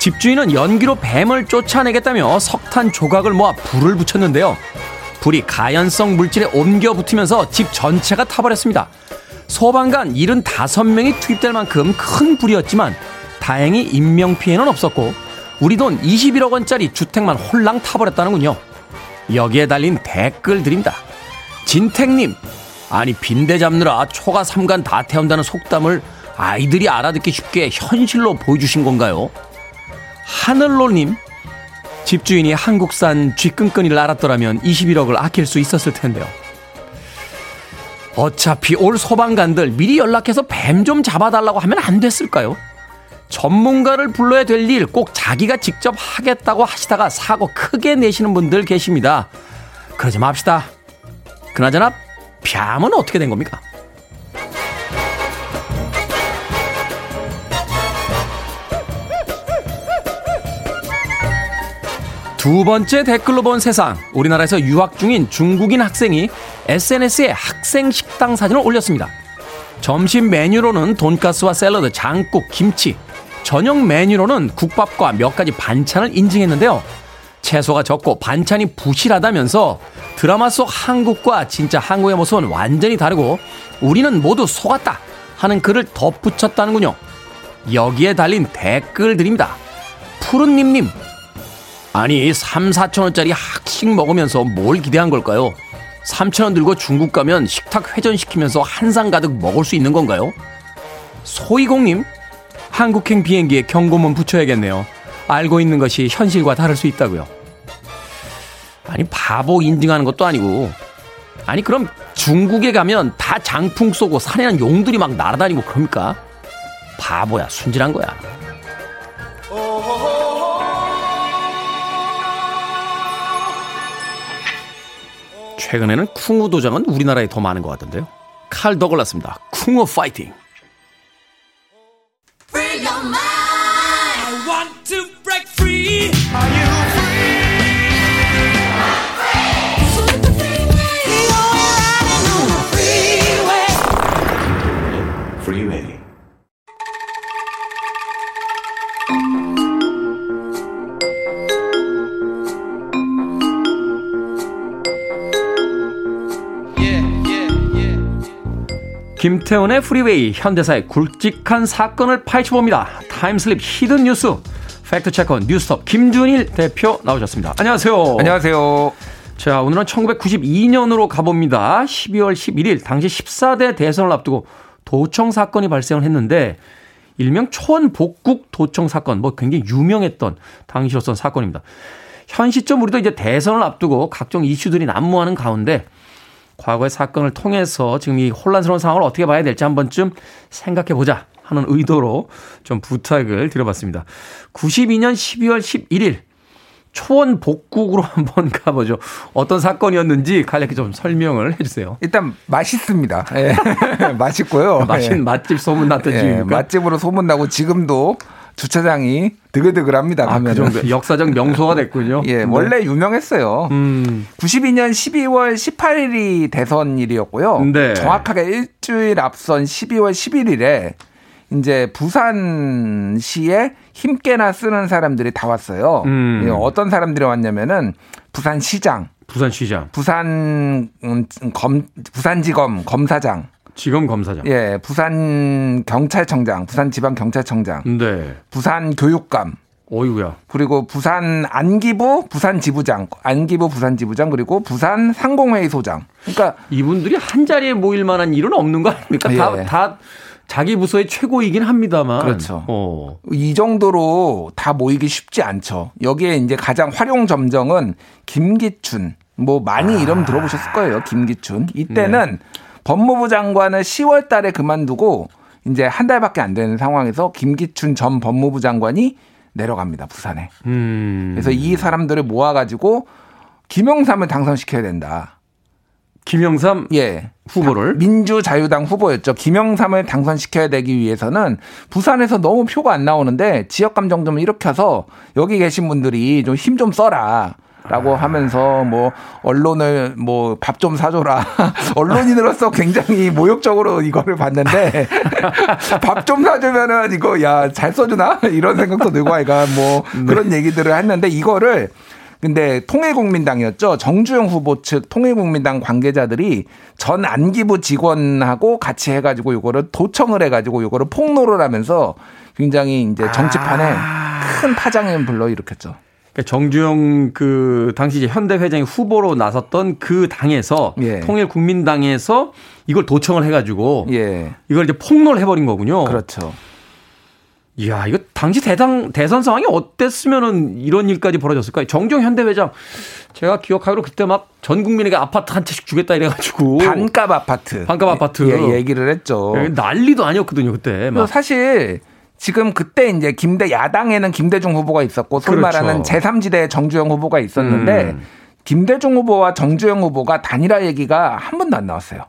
집주인은 연기로 뱀을 쫓아내겠다며 석탄 조각을 모아 불을 붙였는데요. 불이 가연성 물질에 옮겨 붙으면서 집 전체가 타버렸습니다. 소방관 75명이 투입될 만큼 큰 불이었지만 다행히 인명피해는 없었고 우리 돈 21억 원짜리 주택만 홀랑 타버렸다는군요. 여기에 달린 댓글들입니다. 진택님, 아니 빈대 잡느라 초가 삼간 다 태운다는 속담을 아이들이 알아듣기 쉽게 현실로 보여주신 건가요? 하늘로님, 집주인이 한국산 쥐끈끈이를 알았더라면 21억을 아낄 수 있었을 텐데요. 어차피 올 소방관들 미리 연락해서 뱀 좀 잡아달라고 하면 안 됐을까요? 전문가를 불러야 될 일 꼭 자기가 직접 하겠다고 하시다가 사고 크게 내시는 분들 계십니다. 그러지 맙시다. 그나저나 뱀은 어떻게 된 겁니까? 두 번째 댓글로 본 세상. 우리나라에서 유학 중인 중국인 학생이 SNS에 학생 식당 사진을 올렸습니다. 점심 메뉴로는 돈가스와 샐러드, 장국, 김치. 저녁 메뉴로는 국밥과 몇 가지 반찬을 인증했는데요. 채소가 적고 반찬이 부실하다면서 드라마 속 한국과 진짜 한국의 모습은 완전히 다르고 우리는 모두 속았다 하는 글을 덧붙였다는군요. 여기에 달린 댓글들입니다. 푸른님님, 아니 3, 4천원짜리 학식 먹으면서 뭘 기대한 걸까요? 3천원 들고 중국 가면 식탁 회전시키면서 한상 가득 먹을 수 있는 건가요? 소이공님, 한국행 비행기에 경고문 붙여야겠네요. 알고 있는 것이 현실과 다를 수 있다고요. 아니 바보 인증하는 것도 아니고 아니 그럼 중국에 가면 다 장풍 쏘고 산에는 용들이 막 날아다니고 그럽니까? 바보야, 순진한 거야. 최근에는 쿵우 도장은 우리나라에 더 많은 것 같던데요. 칼 더글라스입니다. 쿵우 파이팅! 김태훈의 프리웨이 현대사의 굵직한 사건을 파헤쳐봅니다. time slip hidden 뉴스 fact checker 뉴스톱 김준일 대표 나오셨습니다. 안녕하세요. 안녕하세요. 자 오늘은 1992년으로 가봅니다. 12월 11일 당시 14대 대선을 앞두고 도청 사건이 발생을 했는데 일명 초원 복국 도청 사건 뭐 굉장히 유명했던 당시로선 사건입니다. 현 시점 우리도 이제 대선을 앞두고 각종 이슈들이 난무하는 가운데 과거의 사건을 통해서 지금 이 혼란스러운 상황을 어떻게 봐야 될지 한 번쯤 생각해 보자 하는 의도로 좀 부탁을 드려봤습니다. 92년 12월 11일 초원 복국으로 (laughs) 한번 가보죠. 어떤 사건이었는지 간략히 좀 설명을 해주세요. 일단 맛있습니다. 예. (laughs) 맛있고요. (laughs) 맛있는 예. 맛집 소문 났던 예, 집입니까? 맛집으로 소문 나고 지금도 주차장이 드글드글합니다. 아, 그. 정도 역사적 명소가 됐군요. 예, 네. 원래 유명했어요. 음, 92년 12월 18일이 대선일이었고요. 네. 정확하게 일주일 앞선 12월 11일에 이제 부산시에 힘께나 쓰는 사람들이 다 왔어요. 음. 예, 어떤 사람들이 왔냐면은 부산시장, 부산시장, 부산 음, 검 부산지검 검사장, 지검 검사장. 예, 부산 경찰청장, 부산 지방 경찰청장, 네. 부산 교육감, 어이구야. 그리고 부산 안기부 부산 지부장, 안기부 부산 지부장 그리고 부산 상공회의 소장. 그러니까 이분들이 한 자리에 모일 만한 일은 없는 거 아닙니까? 다, 예. 다 자기 부서의 최고이긴 합니다만. 그렇죠. 어. 이 정도로 다 모이기 쉽지 않죠. 여기에 이제 가장 활용 점정은 김기춘. 뭐 많이 이름 들어보셨을 거예요. 김기춘. 이때는 법무부 장관을 10월 달에 그만두고 이제 한 달밖에 안 되는 상황에서 김기춘 전 법무부 장관이 내려갑니다. 부산에. 음. 그래서 이 사람들을 모아가지고 김영삼을 당선시켜야 된다. 김영삼 예. 후보를 민주자유당 후보였죠. 김영삼을 당선시켜야 되기 위해서는 부산에서 너무 표가 안 나오는데 지역 감정 좀 일으켜서 여기 계신 분들이 좀힘좀 써라. 라고 하면서 뭐 언론을 뭐 밥 좀 사줘라 (laughs) 언론인으로서 굉장히 모욕적으로 이거를 봤는데 (laughs) 밥 좀 사주면은 이거 야 잘 써주나 이런 생각도 들고 아이가 뭐 그런 얘기들을 했는데 이거를 근데 통일국민당이었죠. 정주영 후보 측 통일국민당 관계자들이 전 안기부 직원하고 같이 해가지고 이거를 도청을 해가지고 이거를 폭로를 하면서 굉장히 이제 정치판에 큰 파장을 불러일으켰죠. 그러니까 정주영 그 당시 이제 현대 회장이 후보로 나섰던 그 당에서 예. 통일국민당에서 이걸 도청을 해가지고 예, 이걸 이제 폭로를 해버린 거군요. 그렇죠. 이야 이거 당시 대당 대선 상황이 어땠으면은 이런 일까지 벌어졌을까요? 정주영 현대 회장 제가 기억하기로 그때 막 전 국민에게 아파트 한 채씩 주겠다 이래가지고 반값 아파트. 반값 아파트. 예, 얘기를 했죠. 예, 난리도 아니었거든요 그때. 막. 사실 지금 그때 이제 김대 야당에는 김대중 후보가 있었고 소위 그렇죠. 말하는 제3지대 정주영 후보가 있었는데 음. 김대중 후보와 정주영 후보가 단일화 얘기가 한 번도 안 나왔어요.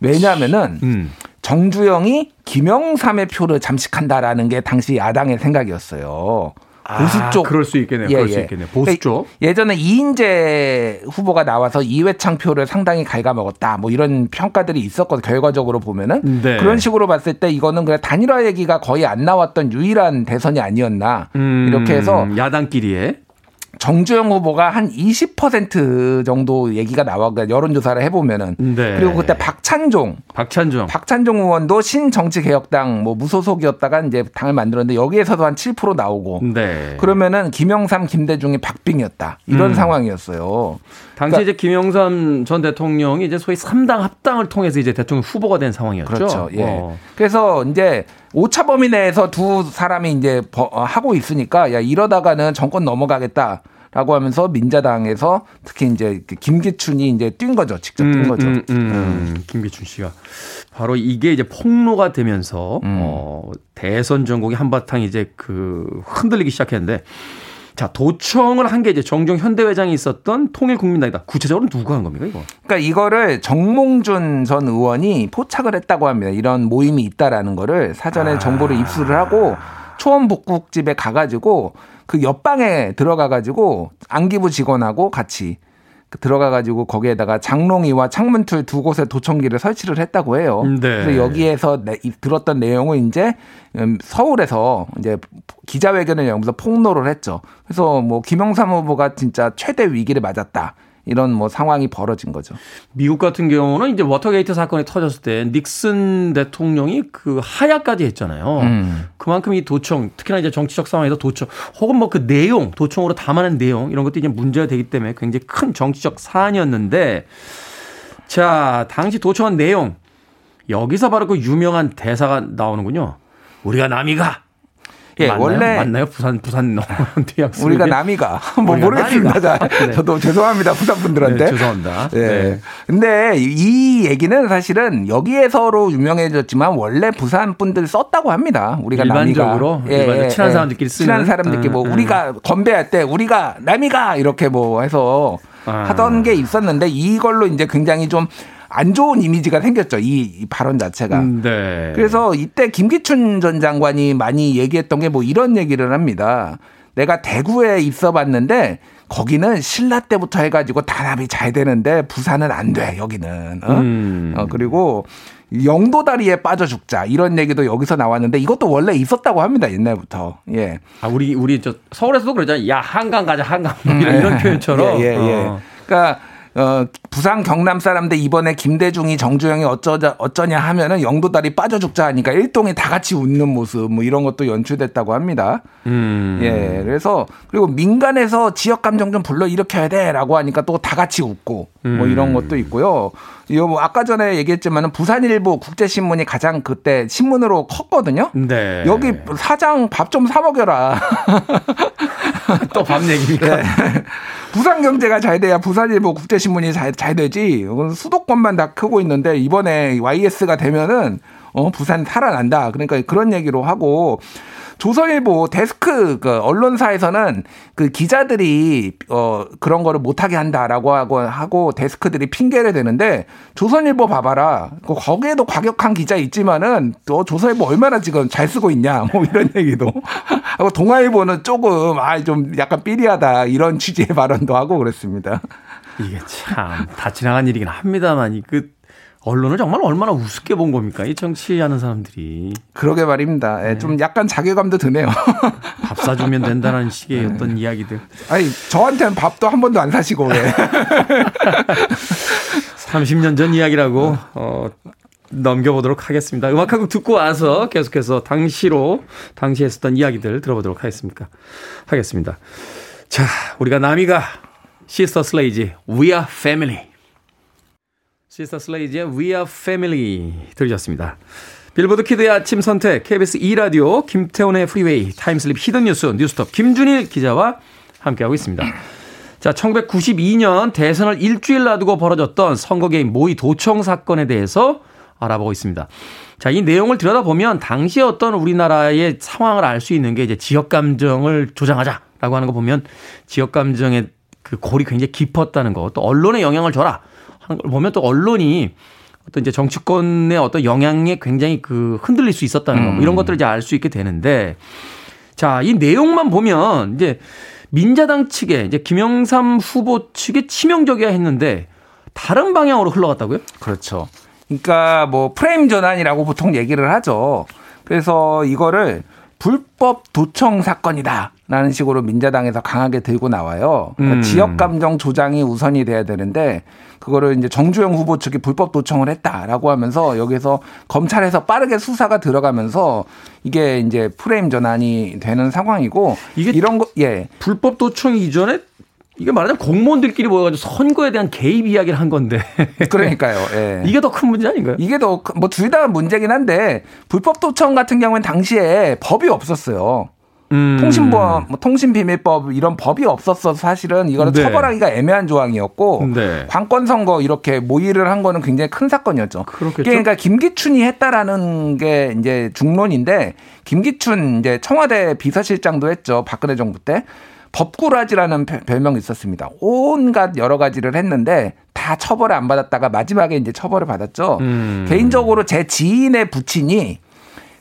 왜냐하면은 음. 정주영이 김영삼의 표를 잠식한다라는 게 당시 야당의 생각이었어요. 보수 아, 쪽. 그럴 수 있겠네요. 그럴 수 있겠네요. 보수 쪽. 예전에 이인재 후보가 나와서 이회창 표를 상당히 갉아먹었다. 뭐 이런 평가들이 있었거든요. 결과적으로 보면은. 네. 그런 식으로 봤을 때 이거는 그냥 단일화 얘기가 거의 안 나왔던 유일한 대선이 아니었나. 음, 이렇게 해서 야당끼리에 정주영 후보가 한 20% 정도 얘기가 나와 그러니까 여론조사를 해보면은 네. 그리고 그때 박찬종 박찬종 박찬종 의원도 신정치개혁당 뭐 무소속이었다가 이제 당을 만들었는데 여기에서도 한 7% 나오고 네. 그러면은 김영삼 김대중이 박빙이었다 이런 음. 상황이었어요. 당시 그러니까- 이제 김영삼 전 대통령이 이제 소위 3당 합당을 통해서 이제 대통령 후보가 된 상황이었죠. 그렇죠. 예. 어. 그래서 이제 오차 범위 내에서 두 사람이 이제 버- 어, 하고 있으니까 야 이러다가는 정권 넘어가겠다. 라고 하면서 민자당에서 특히 이제 그 김기춘이 이제 뛴 거죠. 직접 뛴 거죠. 음, 음. 김기춘 씨가 바로 이게 이제 폭로가 되면서 음. 어, 대선 전국이 한바탕 이제 그 흔들리기 시작했는데 자 도청을 한 게 이제 정종 현대회장이 있었던 통일국민당이다. 구체적으로 누가 한 겁니까 이거? 그러니까 이거를 정몽준 전 의원이 포착을 했다고 합니다. 이런 모임이 있다라는 거를 사전에 정보를 입수를 하고 초원 복국집에 가가지고 그 옆방에 들어가가지고 안기부 직원하고 같이 그 들어가 가지고 거기에다가 장롱이와 창문틀 두 곳에 도청기를 설치를 했다고 해요. 네. 그래서 여기에서 내- 이- 들었던 내용은 이제 음, 서울에서 이제 기자회견을 열면서 폭로를 했죠. 그래서 뭐 김영삼 후보가 진짜 최대 위기를 맞았다. 이런 뭐 상황이 벌어진 거죠. 미국 같은 경우는 이제 워터게이트 사건이 터졌을 때 닉슨 대통령이 그 하야까지 했잖아요. 음. 그만큼 이 도청, 특히나 이제 정치적 상황에서 도청, 혹은 뭐 그 내용, 도청으로 담아낸 내용 이런 것도 이제 문제가 되기 때문에 굉장히 큰 정치적 사안이었는데, 자 당시 도청한 내용 여기서 바로 그 유명한 대사가 나오는군요. 우리가 남이가. 예, 맞나요? 원래 맞나요? 부산 부산 (laughs) 뉘앙스. 우리가 남이가 (laughs) 뭐 모르겠습니다. 네. (laughs) 저도 죄송합니다 부산 분들한테. 네, 죄송합니다. 예. 네. 근데 이 얘기는 사실은 여기에서로 유명해졌지만 원래 부산 분들 썼다고 합니다. 우리가 일반적으로? 남이가 일반적으로 친한 사람들끼리 쓰는? 친한 사람들끼리 뭐 음, 음. 우리가 건배할 때 우리가 남이가 이렇게 뭐 해서 아. 하던 게 있었는데 이걸로 이제 굉장히 좀 안 좋은 이미지가 생겼죠. 이, 이 발언 자체가. 음, 네. 그래서 이때 김기춘 전 장관이 많이 얘기했던 게 뭐 이런 얘기를 합니다. 내가 대구에 있어 봤는데 거기는 신라 때부터 해가지고 단합이 잘 되는데 부산은 안 돼, 여기는. 어? 음. 어, 그리고 영도다리에 빠져 죽자 이런 얘기도 여기서 나왔는데 이것도 원래 있었다고 합니다 옛날부터 예 아, 우리, 우리 저 서울에서도 그러잖아요. 야, 한강 가자, 한강. 뭐 이런, 이런 표현처럼. 예, 예, 예. 어. 그러니까 어, 부산 경남 사람들 이번에 김대중이 정주영이 어쩌자 어쩌냐 하면은 영도다리 빠져 죽자 하니까 일동이 다 같이 웃는 모습 뭐 이런 것도 연출됐다고 합니다. 음. 예. 그래서 그리고 민간에서 지역 감정 좀 불러 일으켜야 돼라고 하니까 또 다 같이 웃고 뭐 이런 것도 있고요. 이거 뭐 아까 전에 얘기했지만은 부산일보 국제신문이 가장 그때 신문으로 컸거든요. 네. 여기 사장 밥 좀 사 먹여라. (laughs) 또 밥 얘기니까. 네. 부산 경제가 잘 돼야 부산일보 국제신문이 잘, 잘 되지. 수도권만 다 크고 있는데 이번에 YS가 되면은 어, 부산 살아난다. 그러니까 그런 얘기로 하고 조선일보 데스크 그 언론사에서는 그 기자들이 어 그런 거를 못하게 한다라고 하고 하고 데스크들이 핑계를 대는데 조선일보 봐봐라. 그 거기에도 과격한 기자 있지만은 또 조선일보 얼마나 지금 잘 쓰고 있냐. 뭐 이런 (laughs) 얘기도 하고 동아일보는 조금 아 좀 약간 삐리하다. 이런 취지의 발언도 하고 그랬습니다. 이게 참 다 지나간 일이긴 합니다만 이그 언론을 정말 얼마나 우습게 본 겁니까? 이 정치하는 사람들이 그러게 말입니다. 예, 좀 약간 자괴감도 드네요. (laughs) 밥 사주면 된다는 식의 어떤 이야기들. 아니 저한테는 밥도 한 번도 안 사시고 (laughs) 왜? 30년 전 이야기라고 어 넘겨보도록 하겠습니다. 음악 한곡 듣고 와서 계속해서 당시로 당시 했었던 이야기들 들어보도록 하겠습니까? 하겠습니다. 자, 우리가 남이가 시스터 슬레이지 We Are Family. 시스터 슬레이지의 We Are Family 들으셨습니다. 빌보드 키드의 아침 선택 KBS 2라디오 김태훈의 프리웨이 time slip hidden 뉴스 뉴스톱 김준일 기자와 함께하고 있습니다. 자, 1992년 대선을 일주일 놔두고 벌어졌던 선거 개입 모의 도청 사건에 대해서 알아보고 있습니다. 자, 이 내용을 들여다보면 당시에 어떤 우리나라의 상황을 알 수 있는 게 이제 지역 감정을 조장하자라고 하는 거 보면 지역 감정의 그 골이 굉장히 깊었다는 거, 또 언론에 영향을 줘라 걸 보면 또 언론이 어떤 이제 정치권의 어떤 영향에 굉장히 그 흔들릴 수 있었다는 거, 뭐 이런 것들을 이제 알 수 있게 되는데 자, 이 내용만 보면 이제 민자당 측에 이제 김영삼 후보 측에 치명적이야 했는데 다른 방향으로 흘러갔다고요? 그렇죠. 그러니까 뭐 프레임 전환이라고 보통 얘기를 하죠. 그래서 이거를 불법 도청 사건이다 라는 식으로 민자당에서 강하게 들고 나와요. 그러니까 음. 지역 감정 조장이 우선이 돼야 되는데 그거를 이제 정주영 후보 측이 불법 도청을 했다라고 하면서 여기서 검찰에서 빠르게 수사가 들어가면서 이게 이제 프레임 전환이 되는 상황이고 이게 이런 거 예. 불법 도청 이전에 이게 말하자면 공무원들끼리 모여가지고 선거에 대한 개입 이야기를 한 건데 (laughs) 그러니까요. 예. 이게 더 큰 문제 아닌가요? 이게 더 뭐 둘 다 문제긴 한데 불법 도청 같은 경우는 당시에 법이 없었어요. 음. 통신보안, 뭐 통신비밀법 이런 법이 없었어 사실은 이거를 네. 처벌하기가 애매한 조항이었고 네. 관건 선거 이렇게 모의를 한 거는 굉장히 큰 사건이었죠. 그렇겠죠. 그러니까 김기춘이 했다라는 게 이제 중론인데 김기춘 이제 청와대 비서실장도 했죠. 박근혜 정부 때. 법꾸라지라는 별- 별명이 있었습니다. 온갖 여러 가지를 했는데 다 처벌을 안 받았다가 마지막에 이제 처벌을 받았죠. 음. 개인적으로 제 지인의 부친이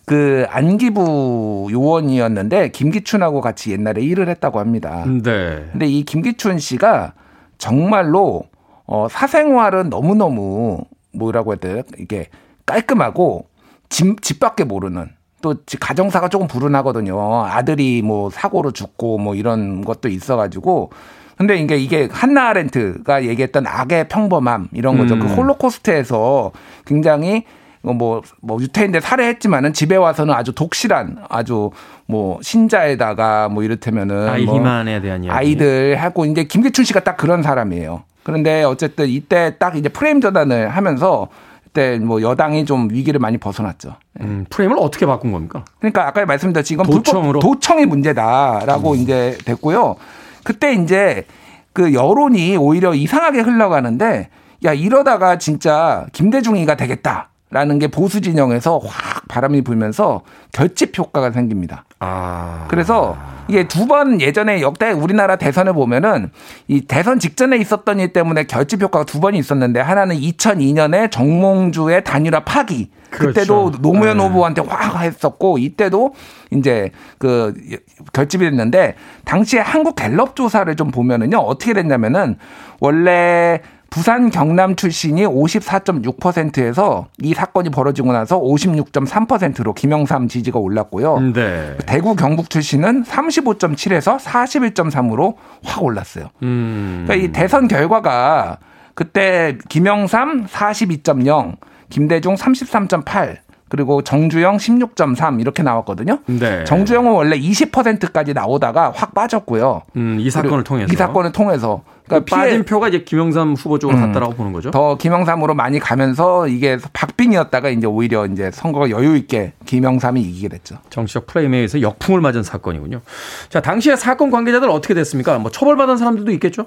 그 안기부 요원이었는데 김기춘하고 같이 옛날에 일을 했다고 합니다. 네. 근데 이 김기춘 씨가 정말로 어 사생활은 너무너무 뭐라고 해야 돼요? 이게 깔끔하고 집, 집밖에 모르는 또 지- 가정사가 조금 불운하거든요. 아들이 뭐 사고로 죽고 뭐 이런 것도 있어가지고 근데 이게 이게 한나 아렌트가 얘기했던 악의 평범함 이런 거죠. 음. 그 홀로코스트에서 굉장히 뭐, 뭐, 유태인들 살해했지만은 집에 와서는 아주 독실한 아주 뭐, 신자에다가 뭐 이를테면은. 아이 뭐 희만에 대한 이야기. 아이들 하고 이제 김기춘 씨가 딱 그런 사람이에요. 그런데 어쨌든 이때 딱 이제 프레임 전환을 하면서 그때 뭐 여당이 좀 위기를 많이 벗어났죠. 음, 프레임을 어떻게 바꾼 겁니까? 그러니까 아까 말씀드렸지 이건 도청으로? 음. 도청이 문제다라고 이제 됐고요. 그때 이제 그 여론이 오히려 이상하게 흘러가는데 야 이러다가 진짜 김대중이가 되겠다 라는 게 보수 진영에서 확 바람이 불면서 결집 효과가 생깁니다. 아. 그래서 이게 두 번 예전에 역대 우리나라 대선을 보면은 이 대선 직전에 있었던 일 때문에 결집 효과가 두 번이 있었는데 하나는 2002년에 정몽주의 단일화 파기. 그렇죠. 그때도 노무현 네. 후보한테 확 했었고 이때도 이제 그 결집이 됐는데 당시에 한국 갤럽 조사를 좀 보면은요 어떻게 됐냐면은 원래 부산 경남 출신이 54.6%에서 이 사건이 벌어지고 나서 56.3%로 김영삼 지지가 올랐고요. 네. 대구 경북 출신은 35.7에서 41.3으로 확 올랐어요. 음. 그러니까 이 대선 결과가 그때 김영삼 42.0, 김대중 33.8, 그리고 정주영 16.3 이렇게 나왔거든요. 네. 정주영은 원래 20%까지 나오다가 확 빠졌고요. 음, 이 사건을 통해서. 이 사건을 통해서 그 그러니까 빠진 피해 표가 이제 김영삼 후보 쪽으로 음. 갔다라고 보는 거죠. 더 김영삼으로 많이 가면서 이게 박빙이었다가 이제 오히려 이제 선거가 여유 있게 김영삼이 이기게 됐죠. 정치적 프레임에 의해서 역풍을 맞은 사건이군요. 자, 당시에 사건 관계자들 어떻게 됐습니까? 뭐 처벌받은 사람들도 있겠죠?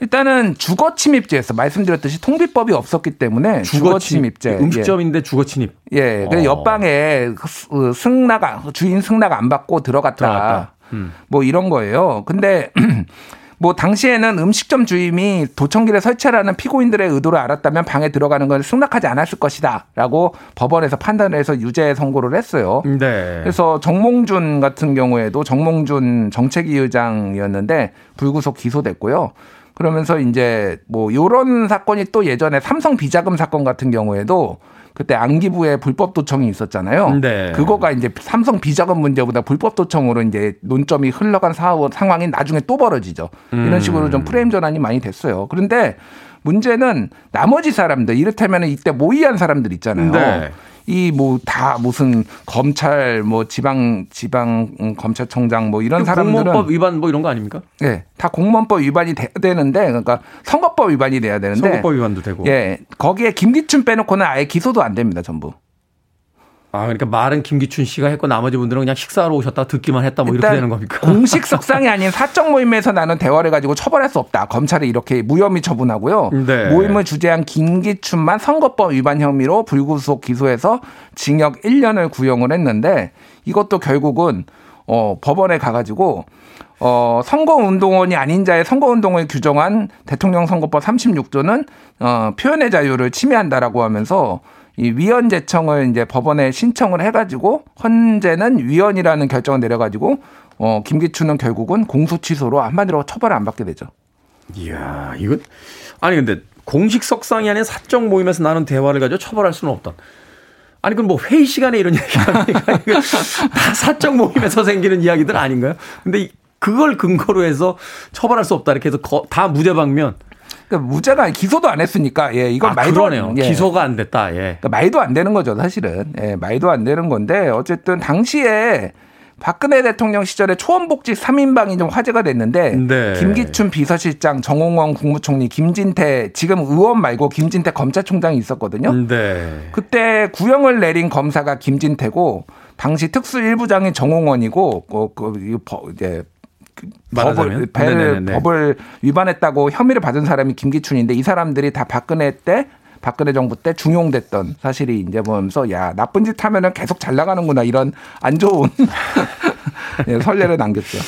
일단은 주거 침입죄에서 말씀드렸듯이 통비법이 없었기 때문에 주거 침입죄. 음식점인데 주거 침입. 예. 예. 그래서 어. 옆방에 그 승낙 주인 승낙 안 받고 들어갔다. 음. 뭐 이런 거예요. 근데 (clears throat) 뭐 당시에는 음식점 주임이 도청기를 설치하라는 피고인들의 의도를 알았다면 방에 들어가는 걸 승낙하지 않았을 것이다라고 법원에서 판단을 해서 유죄 선고를 했어요. 네. 그래서 정몽준 같은 경우에도 정몽준 정책위 의장이었는데 불구속 기소됐고요. 그러면서 이제 뭐 요런 사건이 또 예전에 삼성 비자금 사건 같은 경우에도 그때 안기부에 불법 도청이 있었잖아요. 네. 그거가 이제 삼성 비자금 문제보다 불법 도청으로 이제 논점이 흘러간 사원 상황이 나중에 또 벌어지죠. 이런 음. 식으로 좀 프레임 전환이 많이 됐어요. 그런데 문제는 나머지 사람들 이를테면 이때 모의한 사람들 있잖아요. 네. 이 뭐 다 무슨 검찰 뭐 지방 지방 음, 검찰청장 뭐 이런 사람들은 공무원법 위반 뭐 이런 거 아닙니까? 예, 다 공무원법 위반이 돼야 되는데 그러니까 선거법 위반이 돼야 되는데 선거법 위반도 되고. 예, 거기에 김기춘 빼놓고는 아예 기소도 안 됩니다, 전부. 아, 그러니까 말은 김기춘 씨가 했고 나머지 분들은 그냥 식사하러 오셨다 듣기만 했다 뭐 이렇게 되는 겁니까? 공식 석상이 아닌 사적 모임에서 나눈 대화를 가지고 처벌할 수 없다. 검찰이 이렇게 무혐의 처분하고요. 네. 모임을 주재한 김기춘만 선거법 위반 혐의로 불구속 기소해서 징역 1년을 구형을 했는데 이것도 결국은 어 법원에 가가지고 어 선거운동원이 아닌 자의 선거운동을 규정한 대통령 선거법 36조는 어 표현의 자유를 침해한다라고 하면서 이 위원 제청을 이제 법원에 신청을 해가지고 헌재는 위원이라는 결정을 내려가지고 어 김기춘은 결국은 공소 취소로 한마디로 처벌을 안 받게 되죠. 이야, 이건 아니 근데 공식 석상이 아닌 사적 모임에서 나눈 대화를 가지고 처벌할 수는 없다. 아니 그럼 뭐 회의 시간에 이런 얘기 합니까? 이거 다 사적 모임에서 생기는 이야기들 아닌가요? 근데 이- 그걸 근거로 해서 처벌할 수 없다 이렇게 해서 거- 다 무죄 방면 그러니까 무죄가 아니- 기소도 안 했으니까 예 이건 아, 말도 그러네요. 예. 기소가 안 됐다. 예. 그러니까 말도 안 되는 거죠 사실은 예 말도 안 되는 건데 어쨌든 당시에 박근혜 대통령 시절에 초원복지 3인방이 좀 화제가 됐는데 네. 김기춘 비서실장 정홍원 국무총리 김진태 지금 의원 말고 김진태 검찰총장이 있었거든요. 네. 그때 구형을 내린 검사가 김진태고 당시 특수 일부장인 정홍원이고 그, 그 이제 말하자면? 배를 네네네. 법을 위반했다고 혐의를 받은 사람이 김기춘인데 이 사람들이 다 박근혜 때 박근혜 정부 때 중용됐던 사실이 이제 보면서 야 나쁜 짓 하면은 계속 잘 나가는구나 이런 안 좋은 (laughs) 예, 선례를 남겼죠.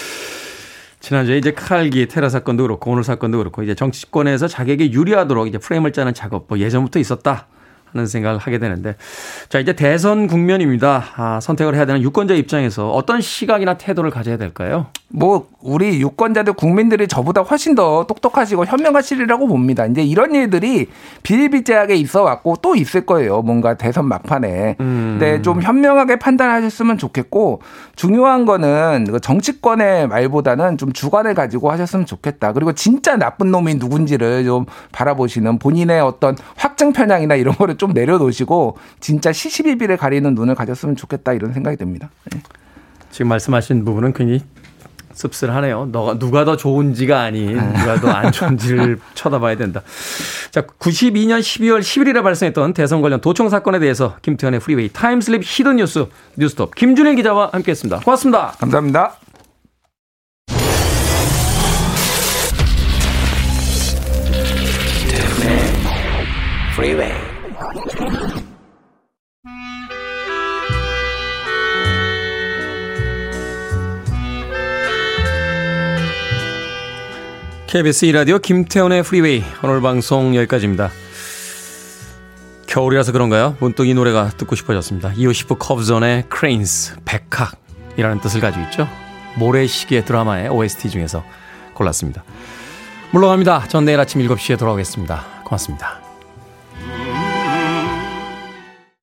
지난주에 이제 칼기 테러 사건도 그렇고 오늘 사건도 그렇고 이제 정치권에서 자기에게 유리하도록 이제 프레임을 짜는 작업 뭐 예전부터 있었다 하는 생각을 하게 되는데 자 이제 대선 국면입니다. 아, 선택을 해야 되는 유권자 입장에서 어떤 시각이나 태도를 가져야 될까요? 뭐 우리 유권자들 국민들이 저보다 훨씬 더 똑똑하시고 현명하시리라고 봅니다. 이제 이런 일들이 비일비재하게 있어 왔고 또 있을 거예요. 뭔가 대선 막판에. 근데 좀 현명하게 판단하셨으면 좋겠고 중요한 거는 그 정치권의 말보다는 좀 주관을 가지고 하셨으면 좋겠다. 그리고 진짜 나쁜 놈이 누군지를 좀 바라보시는 본인의 어떤 확증 편향이나 이런 거를 좀 내려놓으시고 진짜 시시비비를 가리는 눈을 가졌으면 좋겠다 이런 생각이 듭니다. 네. 지금 말씀하신 부분은 굉장히 씁쓸하네요. 너가 누가 더 좋은지가 아닌 누가 더 안 좋은지를 (laughs) 쳐다봐야 된다. 자, 92년 12월 10일에 발생했던 대선 관련 도청 사건에 대해서 김태훈의 프리웨이 time slip hidden 뉴스 뉴스톱 김준일 기자와 함께했습니다. 고맙습니다. 감사합니다. Freeway. KBS 2라디오 김태훈의 프리웨이 오늘 방송 여기까지입니다. 겨울이라서 그런가요? 문득 이 노래가 듣고 싶어졌습니다. 이오시프 코브존의 Cranes, 백학이라는 뜻을 가지고 있죠. 모래시계 드라마의 OST 중에서 골랐습니다. 물러갑니다. 전 내일 아침 7시에 돌아오겠습니다. 고맙습니다.